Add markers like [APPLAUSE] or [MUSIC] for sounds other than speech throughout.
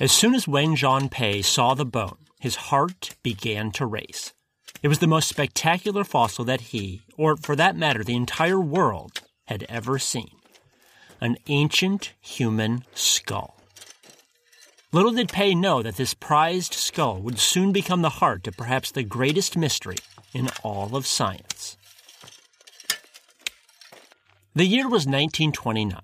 As soon as Wen Zhongpei saw the bone, his heart began to race. It was the most spectacular fossil that he, or for that matter, the entire world, had ever seen. An ancient human skull. Little did Pei know that this prized skull would soon become the heart of perhaps the greatest mystery in all of science. The year was 1929.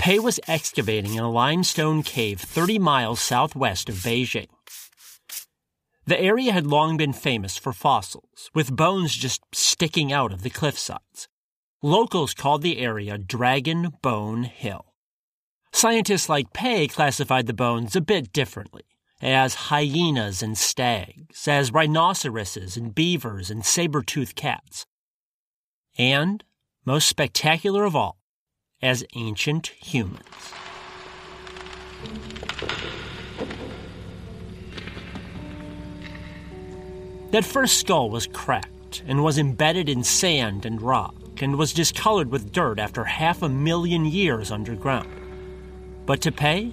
Pei was excavating in a limestone cave 30 miles southwest of Beijing. The area had long been famous for fossils, with bones just sticking out of the cliffsides. Locals called the area Dragon Bone Hill. Scientists like Pei classified the bones a bit differently, as hyenas and stags, as rhinoceroses and beavers and saber-toothed cats. And, most spectacular of all, as ancient humans. That first skull was cracked and was embedded in sand and rock and was discolored with dirt after half a million years underground. But to Pei,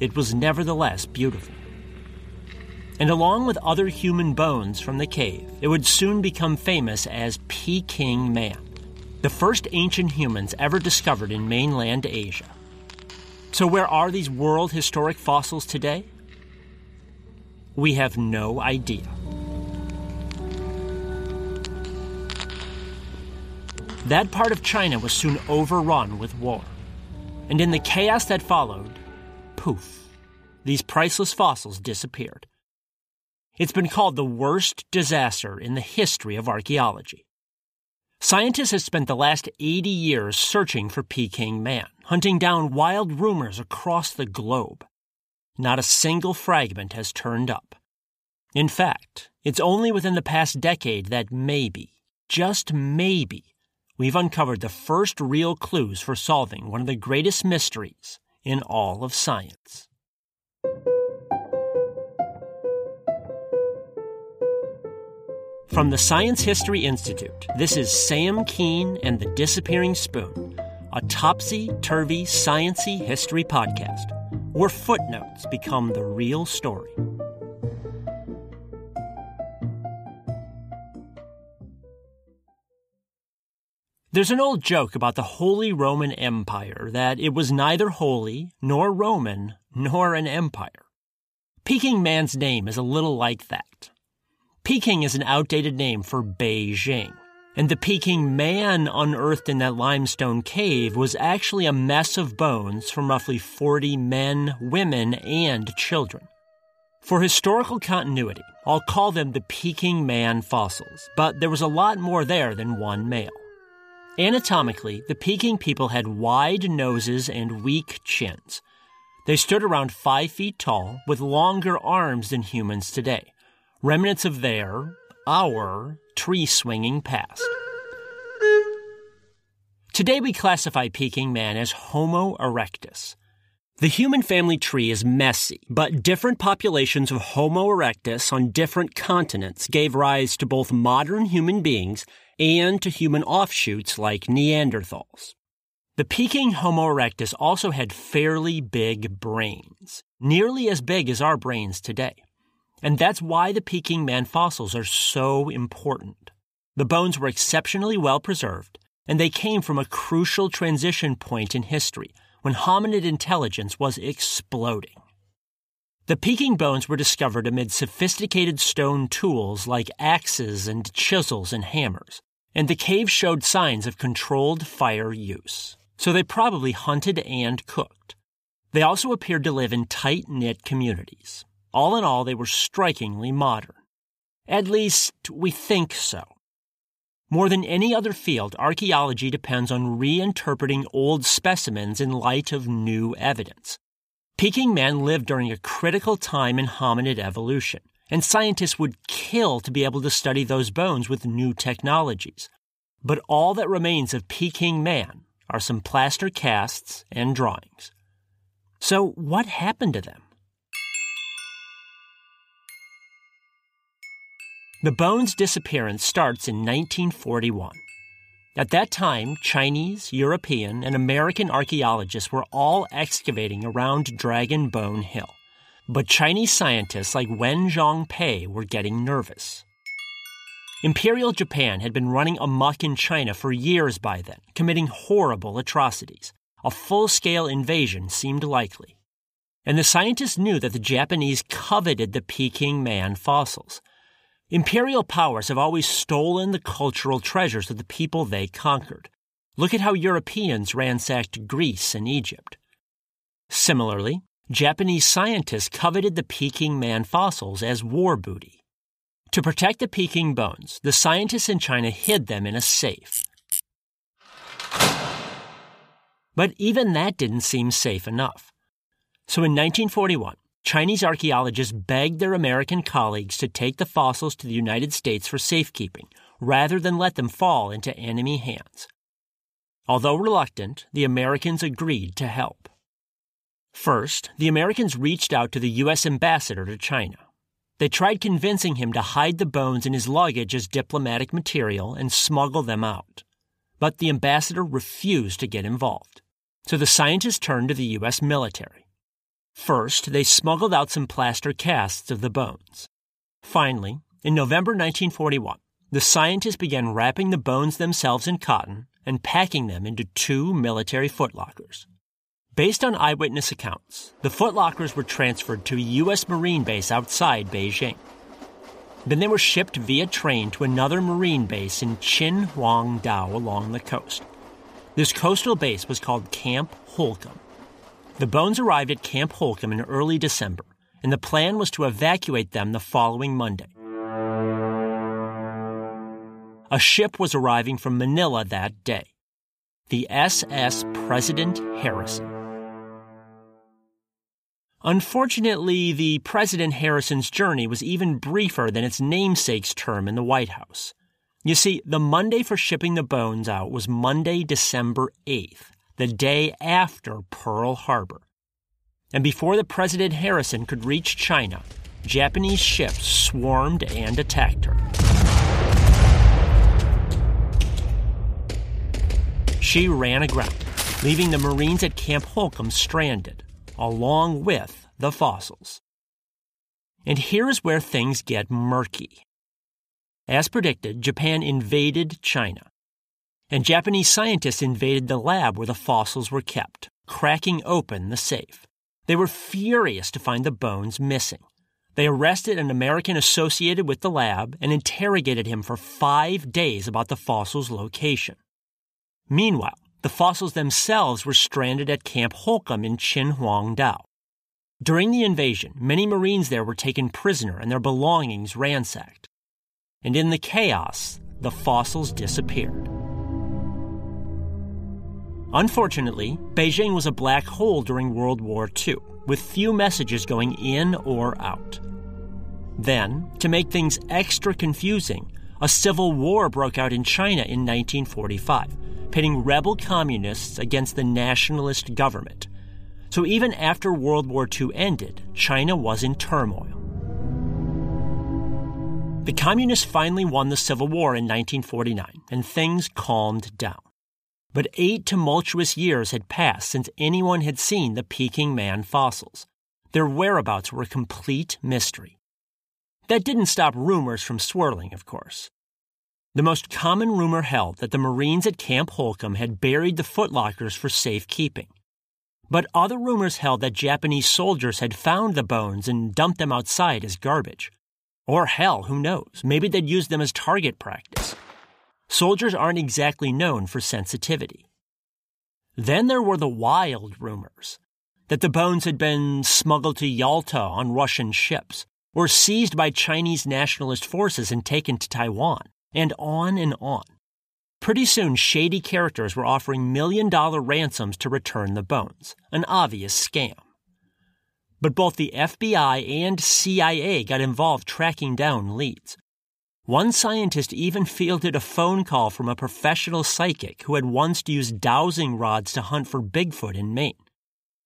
it was nevertheless beautiful. And along with other human bones from the cave, it would soon become famous as Peking Man, the first ancient humans ever discovered in mainland Asia. So, where are these world historic fossils today? We have no idea. That part of China was soon overrun with war. And in the chaos that followed, poof, these priceless fossils disappeared. It's been called the worst disaster in the history of archaeology. Scientists have spent the last 80 years searching for Peking Man, hunting down wild rumors across the globe. Not a single fragment has turned up. In fact, it's only within the past decade that maybe, just maybe, we've uncovered the first real clues for solving one of the greatest mysteries in all of science. From the Science History Institute, this is Sam Kean and the Disappearing Spoon, a topsy turvy sciency history podcast where footnotes become the real story. There's an old joke about the Holy Roman Empire that it was neither holy, nor Roman, nor an empire. Peking Man's name is a little like that. Peking is an outdated name for Beijing, And the Peking man unearthed in that limestone cave was actually a mess of bones from roughly 40 men, women, and children. For historical continuity, I'll call them the Peking man fossils, but there was a lot more there than one male. Anatomically, the Peking people had wide noses and weak chins. They stood around five feet tall with longer arms than humans today, remnants of their, our, tree swinging past. Today we classify Peking man as Homo erectus. The human family tree is messy, but different populations of Homo erectus on different continents gave rise to both modern human beings and to human offshoots like Neanderthals. The Peking Homo erectus also had fairly big brains, nearly as big as our brains today. And that's why the Peking man fossils are so important. The bones were exceptionally well preserved, and they came from a crucial transition point in history when hominid intelligence was exploding. The Peking bones were discovered amid sophisticated stone tools like axes and chisels and hammers, and the cave showed signs of controlled fire use, so they probably hunted and cooked. They also appeared to live in tight knit communities. All in all, they were strikingly modern. At least, we think so. More than any other field, archaeology depends on reinterpreting old specimens in light of new evidence. Peking man lived during a critical time in hominid evolution, and scientists would kill to be able to study those bones with new technologies. But all that remains of Peking man are some plaster casts and drawings. So, what happened to them? The bones' disappearance starts in 1941. At that time, Chinese, European, and American archaeologists were all excavating around Dragon Bone Hill. But Chinese scientists like Wen Zhongpei were getting nervous. Imperial Japan had been running amok in China for years by then, committing horrible atrocities. A full scale invasion seemed likely. And the scientists knew that the Japanese coveted the Peking man fossils. Imperial powers have always stolen the cultural treasures of the people they conquered. Look at how Europeans ransacked Greece and Egypt. Similarly, Japanese scientists coveted the Peking man fossils as war booty. To protect the Peking bones, the scientists in China hid them in a safe. But even that didn't seem safe enough. So in 1941, Chinese archaeologists begged their American colleagues to take the fossils to the United States for safekeeping, rather than let them fall into enemy hands. Although reluctant, the Americans agreed to help. First, the Americans reached out to the U.S. ambassador to China. They tried convincing him to hide the bones in his luggage as diplomatic material and smuggle them out. But the ambassador refused to get involved. So the scientists turned to the U.S. military. First, they smuggled out some plaster casts of the bones. Finally, in November 1941, the scientists began wrapping the bones themselves in cotton and packing them into two military footlockers. Based on eyewitness accounts, the footlockers were transferred to a U.S. Marine base outside Beijing. Then they were shipped via train to another Marine base in Qinhuangdao along the coast. This coastal base was called Camp Holcomb. The bones arrived at Camp Holcomb in early December, and the plan was to evacuate them the following Monday. A ship was arriving from Manila that day the SS President Harrison. Unfortunately, the President Harrison's journey was even briefer than its namesake's term in the White House. You see, the Monday for shipping the bones out was Monday, December 8th, the day after Pearl Harbor. And before the President Harrison could reach China, Japanese ships swarmed and attacked her. She ran aground, leaving the Marines at Camp Holcomb stranded, along with the fossils. And here's where things get murky. As predicted, Japan invaded China and Japanese scientists invaded the lab where the fossils were kept, cracking open the safe. They were furious to find the bones missing. They arrested an American associated with the lab and interrogated him for five days about the fossil's location. Meanwhile, the fossils themselves were stranded at Camp Holcomb in Qinhuangdao. During the invasion, many Marines there were taken prisoner and their belongings ransacked. And in the chaos, the fossils disappeared. Unfortunately, Beijing was a black hole during World War II, with few messages going in or out. Then, to make things extra confusing, a civil war broke out in China in 1945 pitting rebel communists against the nationalist government. So even after World War II ended, China was in turmoil. The communists finally won the Civil War in 1949, and things calmed down. But eight tumultuous years had passed since anyone had seen the Peking man fossils. Their whereabouts were a complete mystery. That didn't stop rumors from swirling, of course. The most common rumor held that the Marines at Camp Holcomb had buried the footlockers for safekeeping. But other rumors held that Japanese soldiers had found the bones and dumped them outside as garbage. Or hell, who knows? Maybe they'd used them as target practice. Soldiers aren't exactly known for sensitivity. Then there were the wild rumors that the bones had been smuggled to Yalta on Russian ships, or seized by Chinese nationalist forces and taken to Taiwan and on and on. Pretty soon, shady characters were offering million dollar ransoms to return the bones, an obvious scam. But both the FBI and CIA got involved tracking down leads. One scientist even fielded a phone call from a professional psychic who had once used dowsing rods to hunt for Bigfoot in Maine.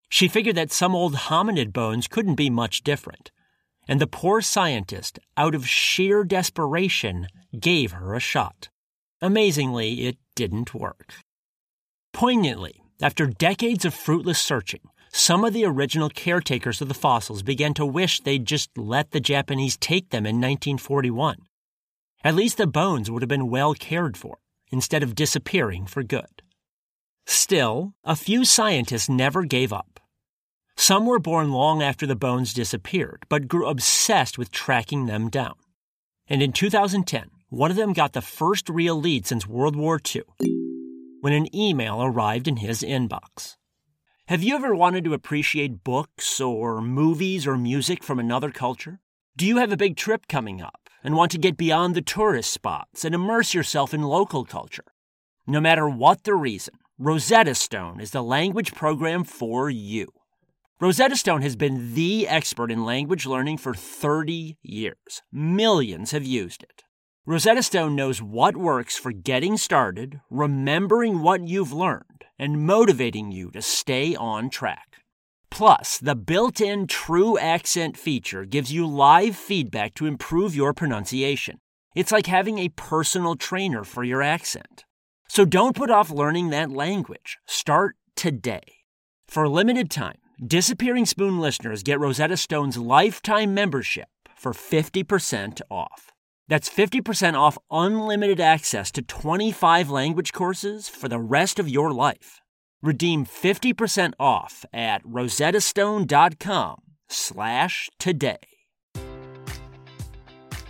She figured that some old hominid bones couldn't be much different, and the poor scientist, out of sheer desperation, gave her a shot. Amazingly, it didn't work. Poignantly, after decades of fruitless searching, some of the original caretakers of the fossils began to wish they'd just let the Japanese take them in 1941. At least the bones would have been well cared for, instead of disappearing for good. Still, a few scientists never gave up. Some were born long after the bones disappeared, but grew obsessed with tracking them down. And in 2010, one of them got the first real lead since World War II when an email arrived in his inbox. Have you ever wanted to appreciate books or movies or music from another culture? Do you have a big trip coming up and want to get beyond the tourist spots and immerse yourself in local culture? No matter what the reason, Rosetta Stone is the language program for you. Rosetta Stone has been the expert in language learning for 30 years. Millions have used it. Rosetta Stone knows what works for getting started, remembering what you've learned, and motivating you to stay on track. Plus, the built in True Accent feature gives you live feedback to improve your pronunciation. It's like having a personal trainer for your accent. So don't put off learning that language. Start today. For a limited time, Disappearing Spoon listeners get Rosetta Stone's lifetime membership for 50% off. That's 50% off unlimited access to 25 language courses for the rest of your life. Redeem 50% off at rosettastone.com slash today.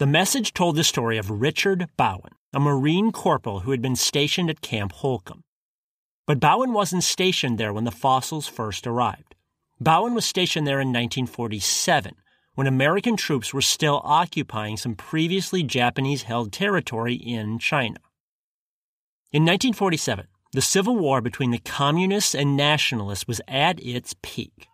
The message told the story of Richard Bowen, a Marine corporal who had been stationed at Camp Holcomb. But Bowen wasn't stationed there when the fossils first arrived. Bowen was stationed there in 1947 when American troops were still occupying some previously Japanese held territory in China. In 1947, the civil war between the communists and nationalists was at its peak.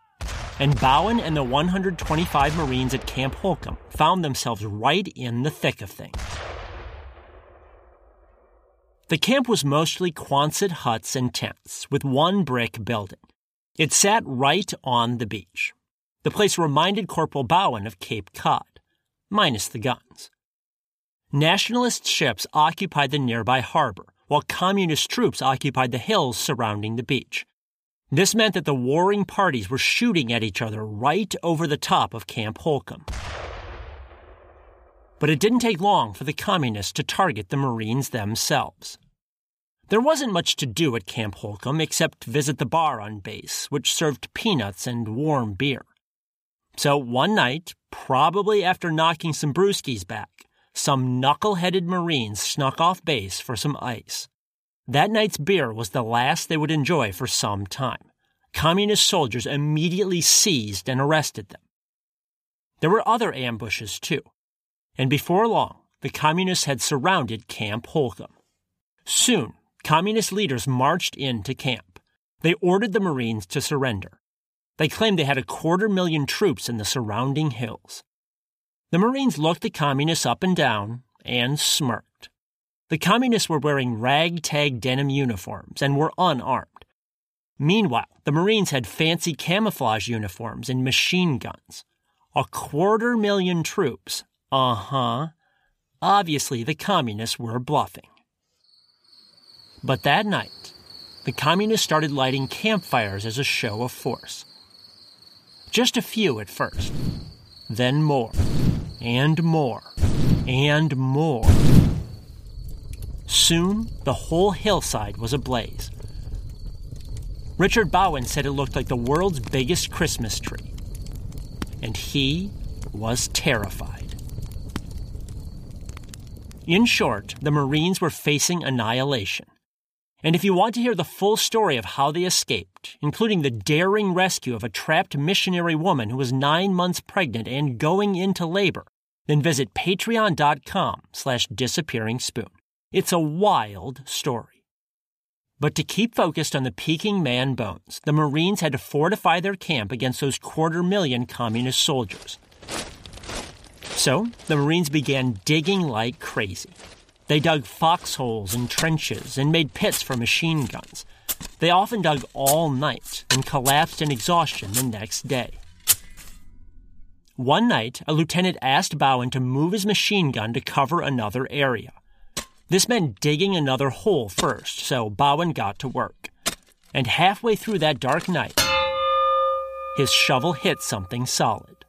And Bowen and the 125 Marines at Camp Holcomb found themselves right in the thick of things. The camp was mostly Quonset huts and tents, with one brick building. It sat right on the beach. The place reminded Corporal Bowen of Cape Cod, minus the guns. Nationalist ships occupied the nearby harbor, while communist troops occupied the hills surrounding the beach. This meant that the warring parties were shooting at each other right over the top of Camp Holcomb. But it didn't take long for the communists to target the Marines themselves. There wasn't much to do at Camp Holcomb except visit the bar on base, which served peanuts and warm beer. So one night, probably after knocking some brewskis back, some knuckle-headed Marines snuck off base for some ice. That night's beer was the last they would enjoy for some time. Communist soldiers immediately seized and arrested them. There were other ambushes, too. And before long, the communists had surrounded Camp Holcomb. Soon, communist leaders marched into camp. They ordered the Marines to surrender. They claimed they had a quarter million troops in the surrounding hills. The Marines looked the communists up and down and smirked. The communists were wearing ragtag denim uniforms and were unarmed. Meanwhile, the Marines had fancy camouflage uniforms and machine guns. A quarter million troops. Uh huh. Obviously, the communists were bluffing. But that night, the communists started lighting campfires as a show of force. Just a few at first, then more and more and more. Soon, the whole hillside was ablaze. Richard Bowen said it looked like the world's biggest Christmas tree. And he was terrified. In short, the Marines were facing annihilation. And if you want to hear the full story of how they escaped, including the daring rescue of a trapped missionary woman who was nine months pregnant and going into labor, then visit patreon.com slash disappearing spoon. It's a wild story. But to keep focused on the Peking man bones, the Marines had to fortify their camp against those quarter million communist soldiers. So, the Marines began digging like crazy. They dug foxholes and trenches and made pits for machine guns. They often dug all night and collapsed in exhaustion the next day. One night, a lieutenant asked Bowen to move his machine gun to cover another area. This meant digging another hole first, so Bowen got to work. And halfway through that dark night, his shovel hit something solid.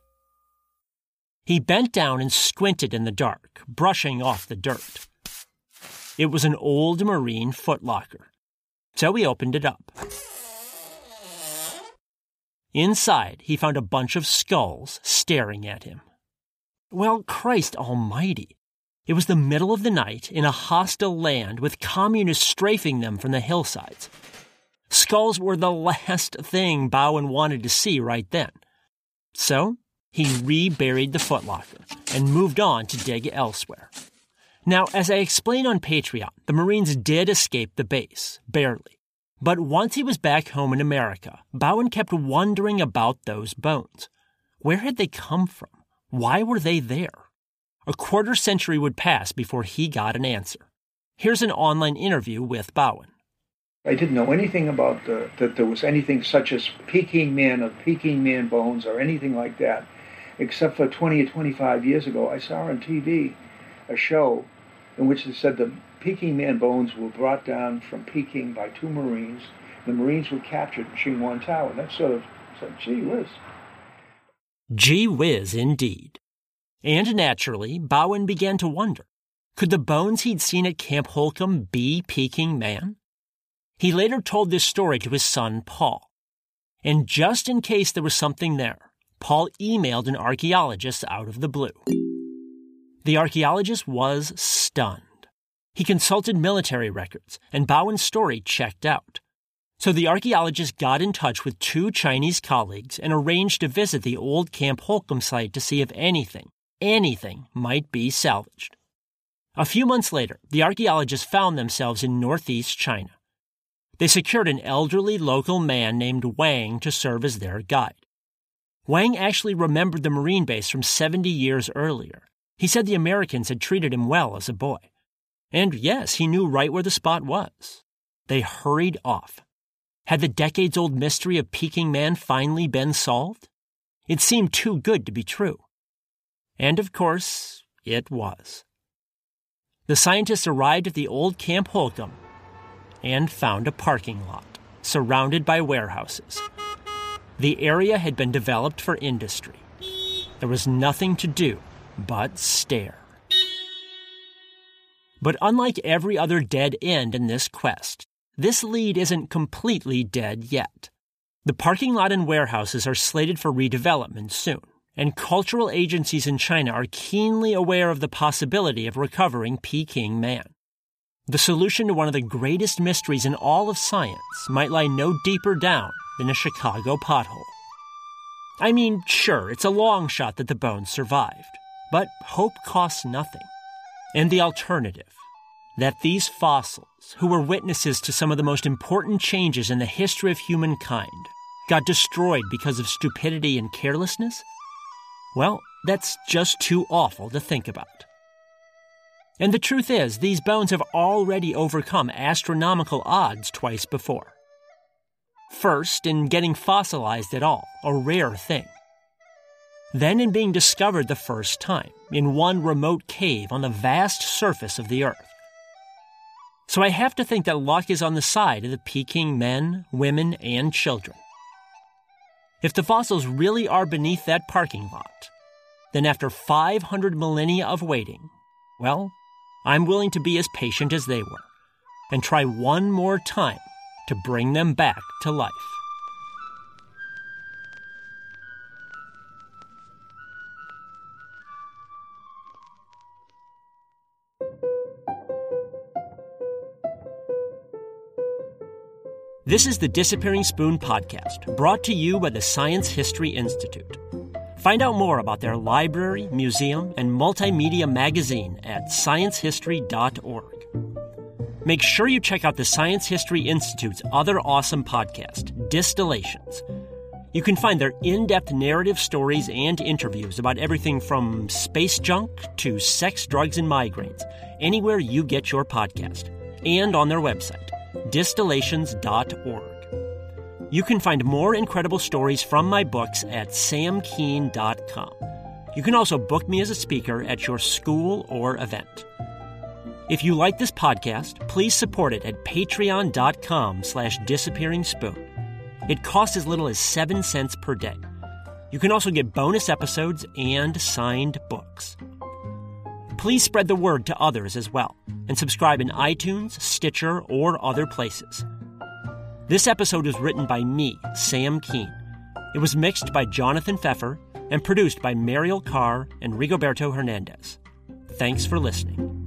He bent down and squinted in the dark, brushing off the dirt. It was an old Marine footlocker. So he opened it up. Inside, he found a bunch of skulls staring at him. Well, Christ almighty. It was the middle of the night in a hostile land with communists strafing them from the hillsides. Skulls were the [LAUGHS] last thing Bowen wanted to see right then. So, he reburied the footlocker and moved on to dig elsewhere. Now, as I explained on Patreon, the Marines did escape the base, barely. But once he was back home in America, Bowen kept wondering about those bones. Where had they come from? Why were they there? A quarter century would pass before he got an answer. Here's an online interview with Bowen. I didn't know anything about the, that there was anything such as Peking man of Peking man bones or anything like that, except for 20 or 25 years ago, I saw on TV a show in which they said the Peking man bones were brought down from Peking by two Marines. The Marines were captured in Chingwon Tower. That sort of said, gee whiz. Gee whiz, indeed. And naturally, Bowen began to wonder could the bones he'd seen at Camp Holcomb be Peking man? He later told this story to his son, Paul. And just in case there was something there, Paul emailed an archaeologist out of the blue. The archaeologist was stunned. He consulted military records, and Bowen's story checked out. So the archaeologist got in touch with two Chinese colleagues and arranged to visit the old Camp Holcomb site to see if anything, anything might be salvaged. A few months later, the archaeologists found themselves in northeast China. They secured an elderly local man named Wang to serve as their guide. Wang actually remembered the Marine base from 70 years earlier. He said the Americans had treated him well as a boy. And yes, he knew right where the spot was. They hurried off. Had the decades old mystery of Peking Man finally been solved? It seemed too good to be true. And of course, it was. The scientists arrived at the old Camp Holcomb and found a parking lot surrounded by warehouses. The area had been developed for industry. There was nothing to do but stare. But unlike every other dead end in this quest, this lead isn't completely dead yet. The parking lot and warehouses are slated for redevelopment soon, and cultural agencies in China are keenly aware of the possibility of recovering Peking Man. The solution to one of the greatest mysteries in all of science might lie no deeper down than a Chicago pothole. I mean, sure, it's a long shot that the bones survived, but hope costs nothing. And the alternative that these fossils, who were witnesses to some of the most important changes in the history of humankind, got destroyed because of stupidity and carelessness? Well, that's just too awful to think about. And the truth is, these bones have already overcome astronomical odds twice before. First, in getting fossilized at all, a rare thing. Then, in being discovered the first time, in one remote cave on the vast surface of the Earth. So I have to think that luck is on the side of the Peking men, women, and children. If the fossils really are beneath that parking lot, then after 500 millennia of waiting, well, I'm willing to be as patient as they were and try one more time to bring them back to life. This is the Disappearing Spoon podcast, brought to you by the Science History Institute. Find out more about their library, museum, and multimedia magazine at sciencehistory.org. Make sure you check out the Science History Institute's other awesome podcast, Distillations. You can find their in depth narrative stories and interviews about everything from space junk to sex, drugs, and migraines, anywhere you get your podcast, and on their website distillations.org. You can find more incredible stories from my books at samkean.com. You can also book me as a speaker at your school or event. If you like this podcast, please support it at patreon.com slash disappearing spoon. It costs as little as 7 cents per day. You can also get bonus episodes and signed books. Please spread the word to others as well and subscribe in iTunes, Stitcher, or other places. This episode was written by me, Sam Kean. It was mixed by Jonathan Pfeffer and produced by Mariel Carr and Rigoberto Hernandez. Thanks for listening.